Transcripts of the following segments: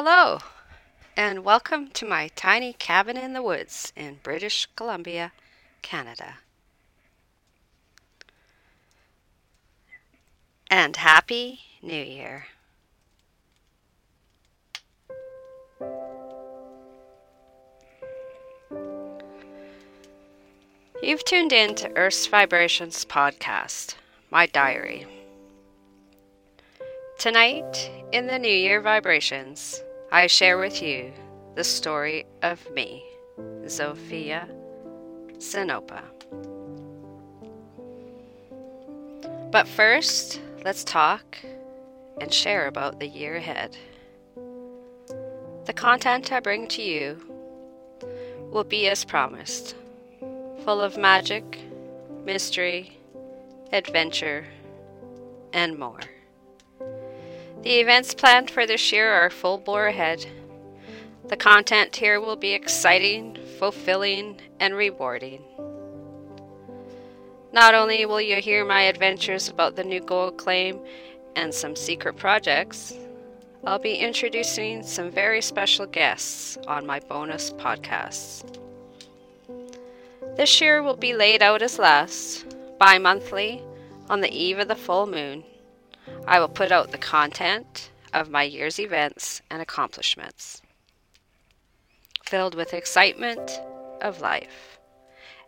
Hello, and welcome to my tiny cabin in the woods in British Columbia, Canada. And Happy New Year. You've tuned in to Earth's Vibrations podcast, my diary. Tonight, in the New Year Vibrations, I share with you the story of me, Zofia Zinopa. But first, let's talk and share about the year ahead. The content I bring to you will be as promised full of magic, mystery, adventure, and more. The events planned for this year are full bore ahead. The content here will be exciting, fulfilling, and rewarding. Not only will you hear my adventures about the new gold claim and some secret projects, I'll be introducing some very special guests on my bonus podcasts. This year will be laid out as last, bi monthly, on the eve of the full moon. I will put out the content of my year's events and accomplishments, filled with excitement of life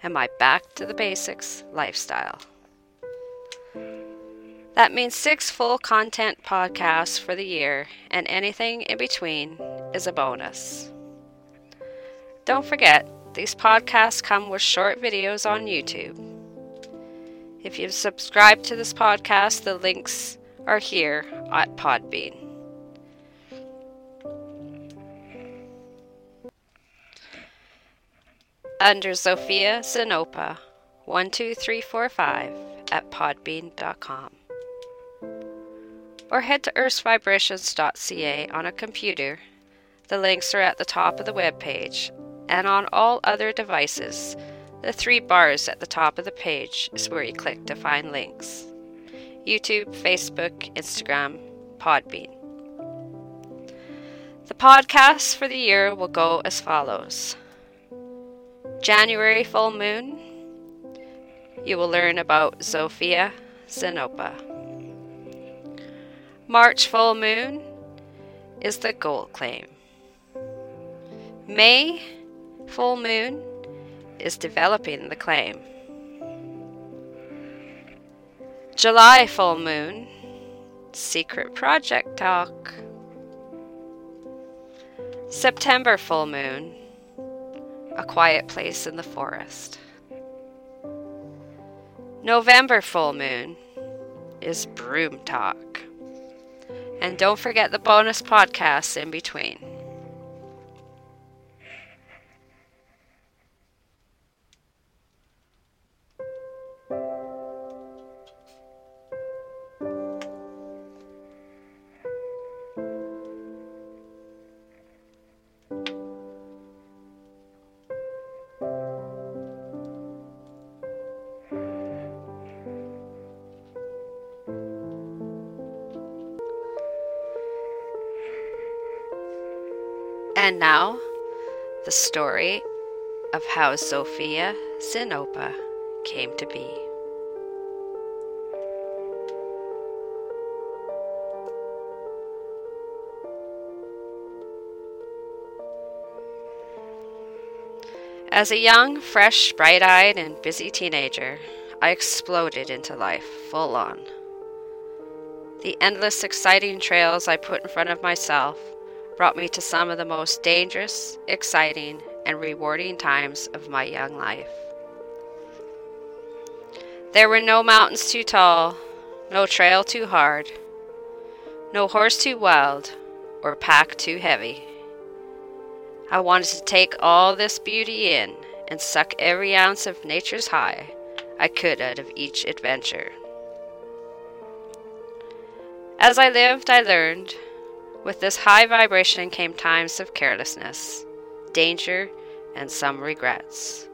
and my back to the basics lifestyle. That means six full content podcasts for the year, and anything in between is a bonus. Don't forget, these podcasts come with short videos on YouTube. If you've subscribed to this podcast, the links are here at Podbean. Under Zofia Zinopa 12345 at podbean.com. Or head to earthsvibrations.ca on a computer. The links are at the top of the web page and on all other devices. The three bars at the top of the page is where you click to find links YouTube, Facebook, Instagram, Podbean. The podcasts for the year will go as follows January full moon, you will learn about Zofia Zinopa. March full moon is the gold claim. May full moon is developing the claim. July full moon, secret project talk. September full moon, a quiet place in the forest. November full moon is broom talk. And don't forget the bonus podcasts in between. And now, the story of how Zofia Zinopa came to be. As a young, fresh, bright eyed, and busy teenager, I exploded into life full on. The endless, exciting trails I put in front of myself brought me to some of the most dangerous, exciting, and rewarding times of my young life. There were no mountains too tall, no trail too hard, no horse too wild, or pack too heavy. I wanted to take all this beauty in and suck every ounce of nature's high I could out of each adventure. As I lived, I learned with this high vibration came times of carelessness, danger, and some regrets.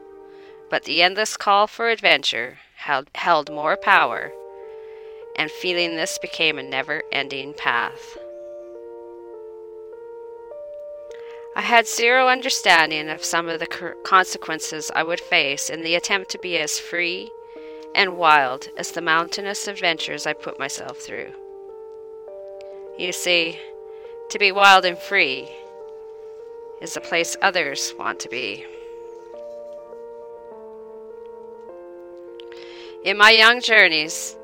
But the endless call for adventure held, held more power, and feeling this became a never ending path. I had zero understanding of some of the consequences I would face in the attempt to be as free and wild as the mountainous adventures I put myself through. You see, to be wild and free is a place others want to be. In my young journeys,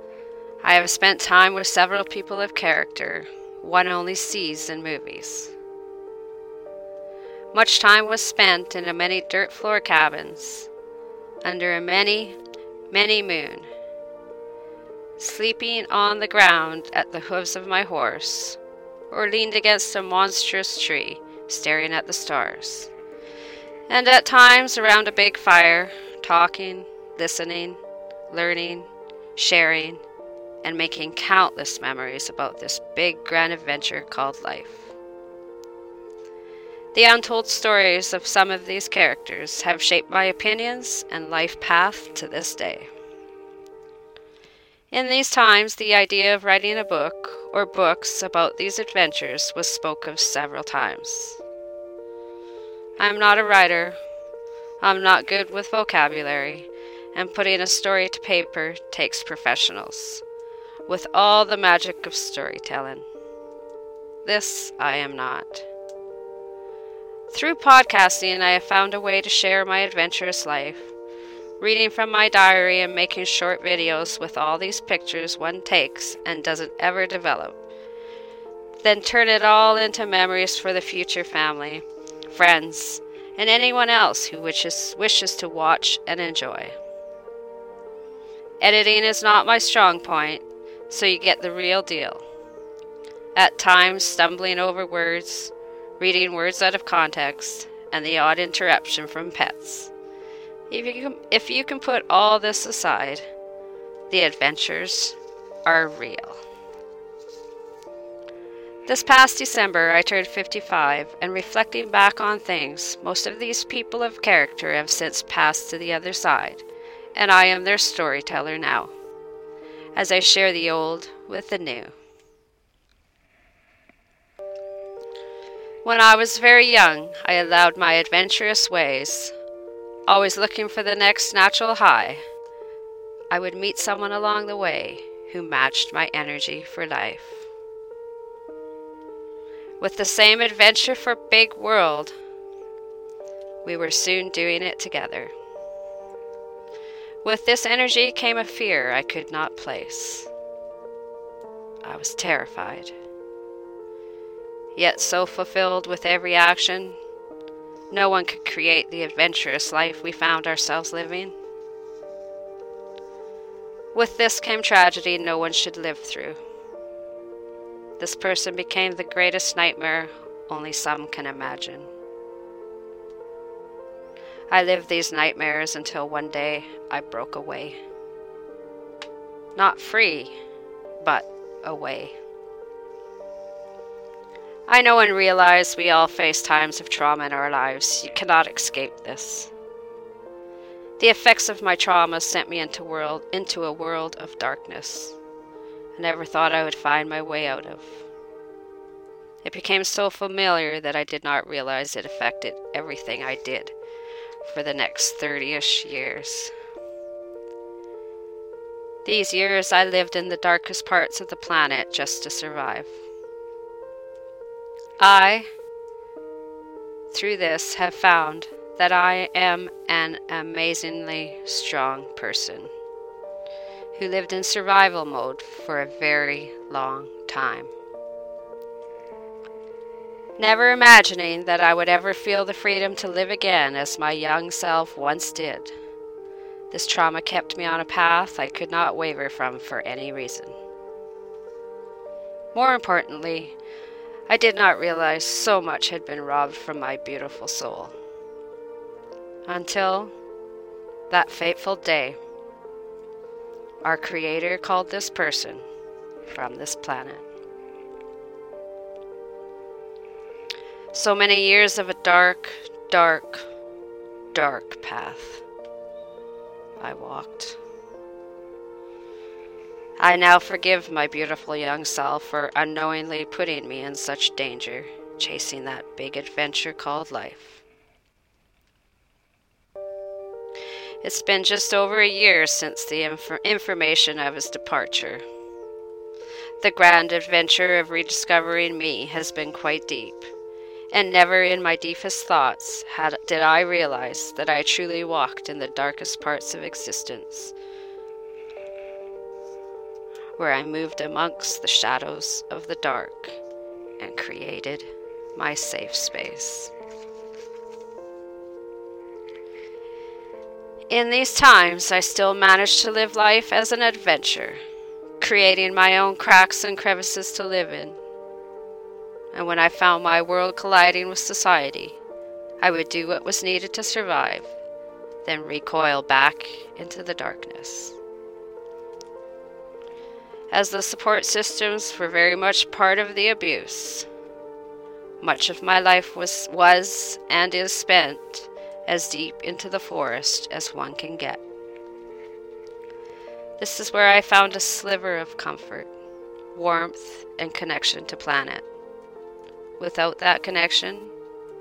I have spent time with several people of character one only sees in movies. Much time was spent in many dirt floor cabins under a many, many moon, sleeping on the ground at the hoofs of my horse, or leaned against a monstrous tree, staring at the stars, and at times around a big fire, talking, listening, learning, sharing, and making countless memories about this big grand adventure called life. The untold stories of some of these characters have shaped my opinions and life path to this day. In these times, the idea of writing a book or books about these adventures was spoke of several times. I am not a writer, I'm not good with vocabulary, and putting a story to paper takes professionals, with all the magic of storytelling. This I am not. Through podcasting, I have found a way to share my adventurous life. Reading from my diary and making short videos with all these pictures one takes and doesn't ever develop. Then turn it all into memories for the future family, friends, and anyone else who wishes, wishes to watch and enjoy. Editing is not my strong point, so you get the real deal. At times, stumbling over words, reading words out of context, and the odd interruption from pets. If you can, if you can put all this aside, the adventures are real. This past December, I turned 55, and reflecting back on things, most of these people of character have since passed to the other side, and I am their storyteller now, as I share the old with the new. When I was very young, I allowed my adventurous ways, always looking for the next natural high. I would meet someone along the way who matched my energy for life. With the same adventure for big world, we were soon doing it together. With this energy came a fear I could not place. I was terrified yet so fulfilled with every action, no one could create the adventurous life we found ourselves living. With this came tragedy no one should live through. This person became the greatest nightmare only some can imagine. I lived these nightmares until one day I broke away. Not free, but away. I know and realize we all face times of trauma in our lives. You cannot escape this. The effects of my trauma sent me into world into a world of darkness I never thought I would find my way out of. It became so familiar that I did not realize it affected everything I did for the next 30ish years. These years I lived in the darkest parts of the planet just to survive. I, through this, have found that I am an amazingly strong person who lived in survival mode for a very long time. Never imagining that I would ever feel the freedom to live again as my young self once did. This trauma kept me on a path I could not waver from for any reason. More importantly, I did not realize so much had been robbed from my beautiful soul. Until that fateful day, our Creator called this person from this planet. So many years of a dark, dark, dark path I walked. I now forgive my beautiful young self for unknowingly putting me in such danger chasing that big adventure called life. It's been just over a year since the inf- information of his departure. The grand adventure of rediscovering me has been quite deep, and never in my deepest thoughts had, did I realize that I truly walked in the darkest parts of existence, where I moved amongst the shadows of the dark and created my safe space. In these times, I still manage to live life as an adventure, creating my own cracks and crevices to live in. And when I found my world colliding with society, I would do what was needed to survive, then recoil back into the darkness. As the support systems were very much part of the abuse, much of my life was, was and is spent as deep into the forest as one can get. This is where I found a sliver of comfort, warmth, and connection to planet. Without that connection,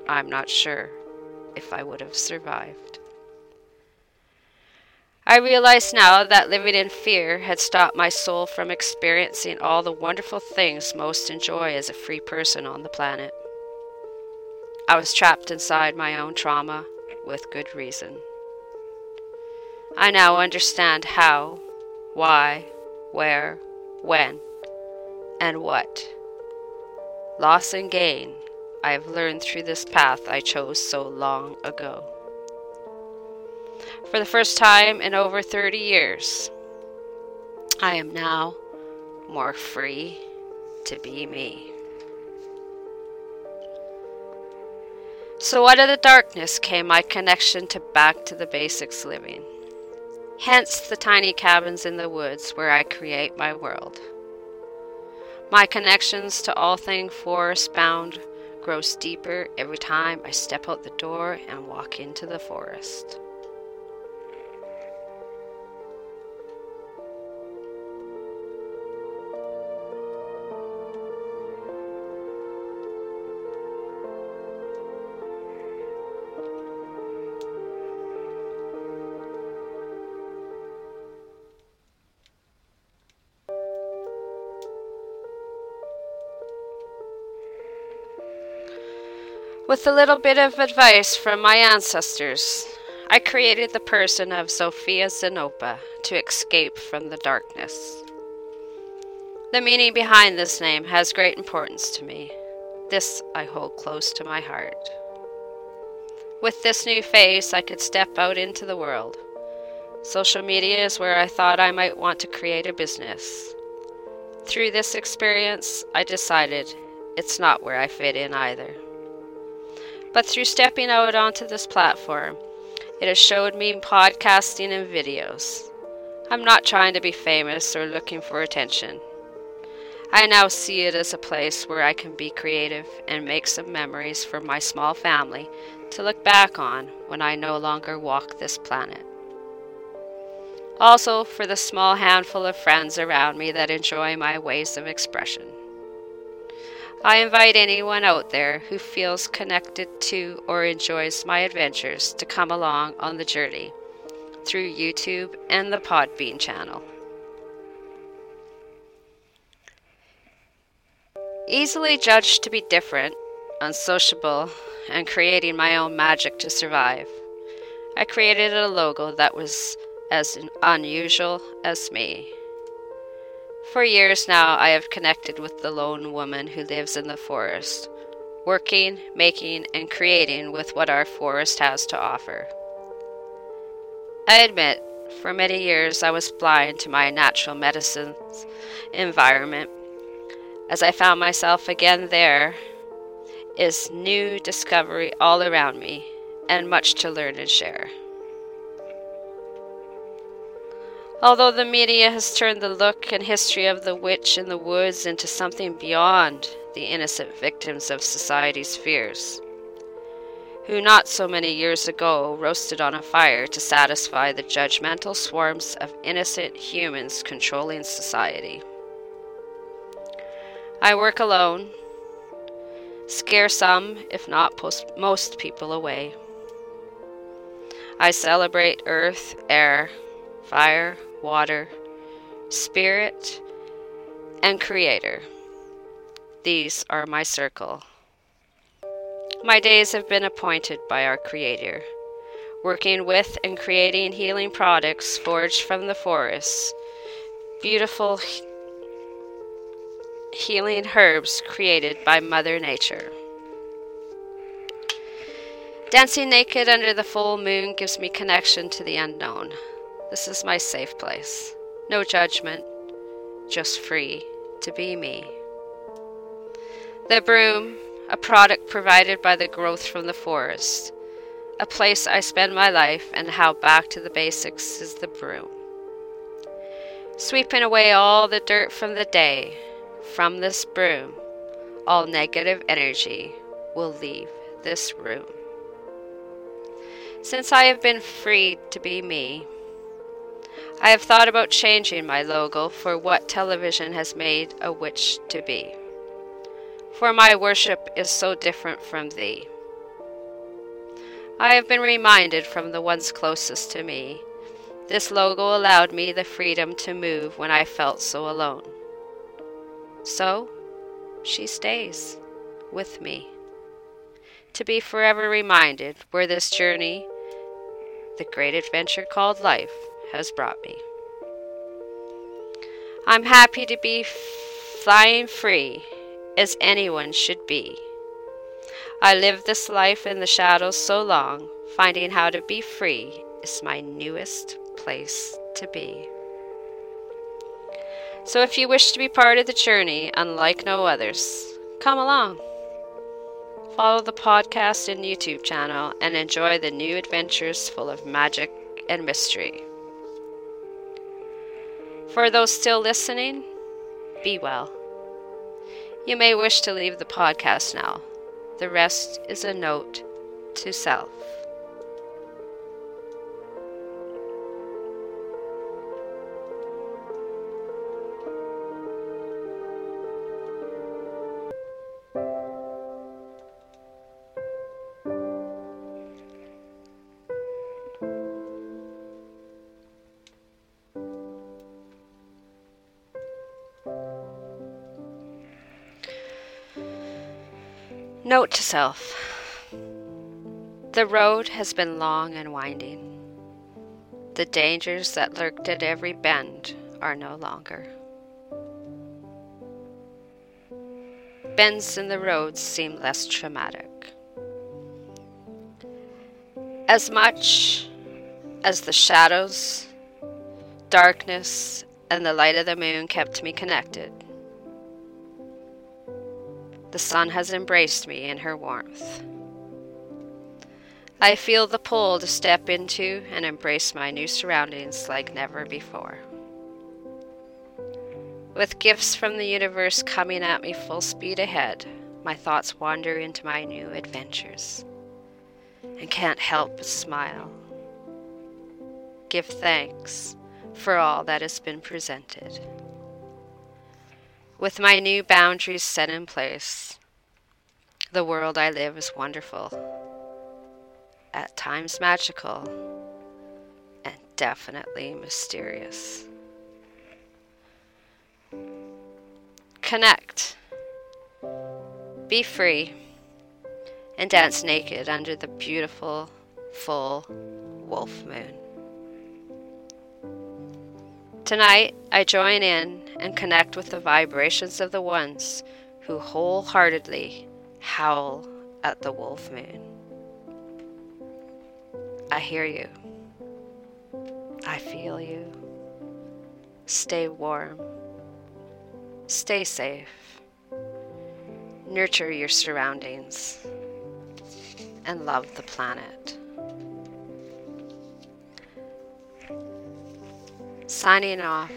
I'm not sure if I would have survived. I realize now that living in fear had stopped my soul from experiencing all the wonderful things most enjoy as a free person on the planet. I was trapped inside my own trauma with good reason. I now understand how, why, where, when, and what. Loss and gain I have learned through this path I chose so long ago. For the first time in over 30 years, I am now more free to be me. So out of the darkness came my connection to back to the basics living. Hence the tiny cabins in the woods where I create my world. My connections to all things forest bound grows deeper every time I step out the door and walk into the forest. With a little bit of advice from my ancestors, I created the person of Zofia Zinopa to escape from the darkness. The meaning behind this name has great importance to me. This I hold close to my heart. With this new face, I could step out into the world. Social media is where I thought I might want to create a business. Through this experience, I decided it's not where I fit in either. But through stepping out onto this platform, it has showed me podcasting and videos. I'm not trying to be famous or looking for attention. I now see it as a place where I can be creative and make some memories for my small family to look back on when I no longer walk this planet. Also, for the small handful of friends around me that enjoy my ways of expression. I invite anyone out there who feels connected to or enjoys my adventures to come along on the journey through YouTube and the Podbean channel. Easily judged to be different, unsociable, and creating my own magic to survive, I created a logo that was as unusual as me. For years now, I have connected with the lone woman who lives in the forest, working, making, and creating with what our forest has to offer. I admit, for many years I was blind to my natural medicines environment. As I found myself again there, is new discovery all around me and much to learn and share. Although the media has turned the look and history of the witch in the woods into something beyond the innocent victims of society's fears, who not so many years ago roasted on a fire to satisfy the judgmental swarms of innocent humans controlling society. I work alone, scare some, if not post- most people away. I celebrate earth, air, fire, water, spirit, and creator. These are my circle. My days have been appointed by our Creator, working with and creating healing products forged from the forests, beautiful healing herbs created by Mother Nature. Dancing naked under the full moon gives me connection to the unknown. This is my safe place. No judgment, just free to be me. The broom, a product provided by the growth from the forest, a place I spend my life, and how back to the basics is the broom. Sweeping away all the dirt from the day, from this broom, all negative energy will leave this room. Since I have been freed to be me, I have thought about changing my logo for what television has made a witch to be. For my worship is so different from thee. I have been reminded from the ones closest to me. This logo allowed me the freedom to move when I felt so alone. So, she stays with me. To be forever reminded where this journey the great adventure called life has brought me. I'm happy to be flying free as anyone should be. I lived this life in the shadows so long, finding how to be free is my newest place to be. So if you wish to be part of the journey, unlike no others, come along. Follow the podcast and YouTube channel and enjoy the new adventures full of magic and mystery. For those still listening, be well. You may wish to leave the podcast now. The rest is a note to self. Note to self The road has been long and winding. The dangers that lurked at every bend are no longer. Bends in the roads seem less traumatic. As much as the shadows, darkness, and the light of the moon kept me connected, the sun has embraced me in her warmth. I feel the pull to step into and embrace my new surroundings like never before. With gifts from the universe coming at me full speed ahead, my thoughts wander into my new adventures and can't help but smile. Give thanks for all that has been presented. With my new boundaries set in place, the world I live is wonderful, at times magical, and definitely mysterious. Connect, be free, and dance naked under the beautiful, full wolf moon. Tonight, I join in and connect with the vibrations of the ones who wholeheartedly howl at the wolf moon. I hear you. I feel you. Stay warm. Stay safe. Nurture your surroundings. And love the planet. Signing off,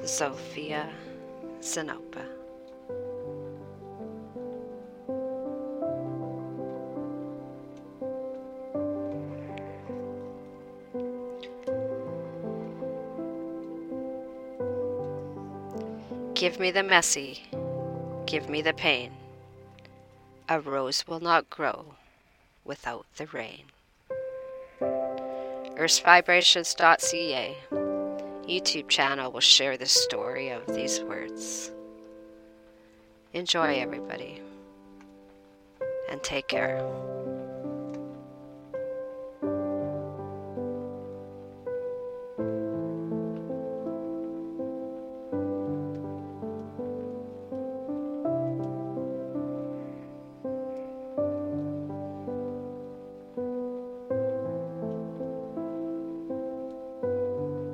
Zofia Zinopa. Give me the messy, give me the pain. A rose will not grow without the rain. EarthVibrations.ca YouTube channel will share the story of these words. Enjoy, everybody, and take care.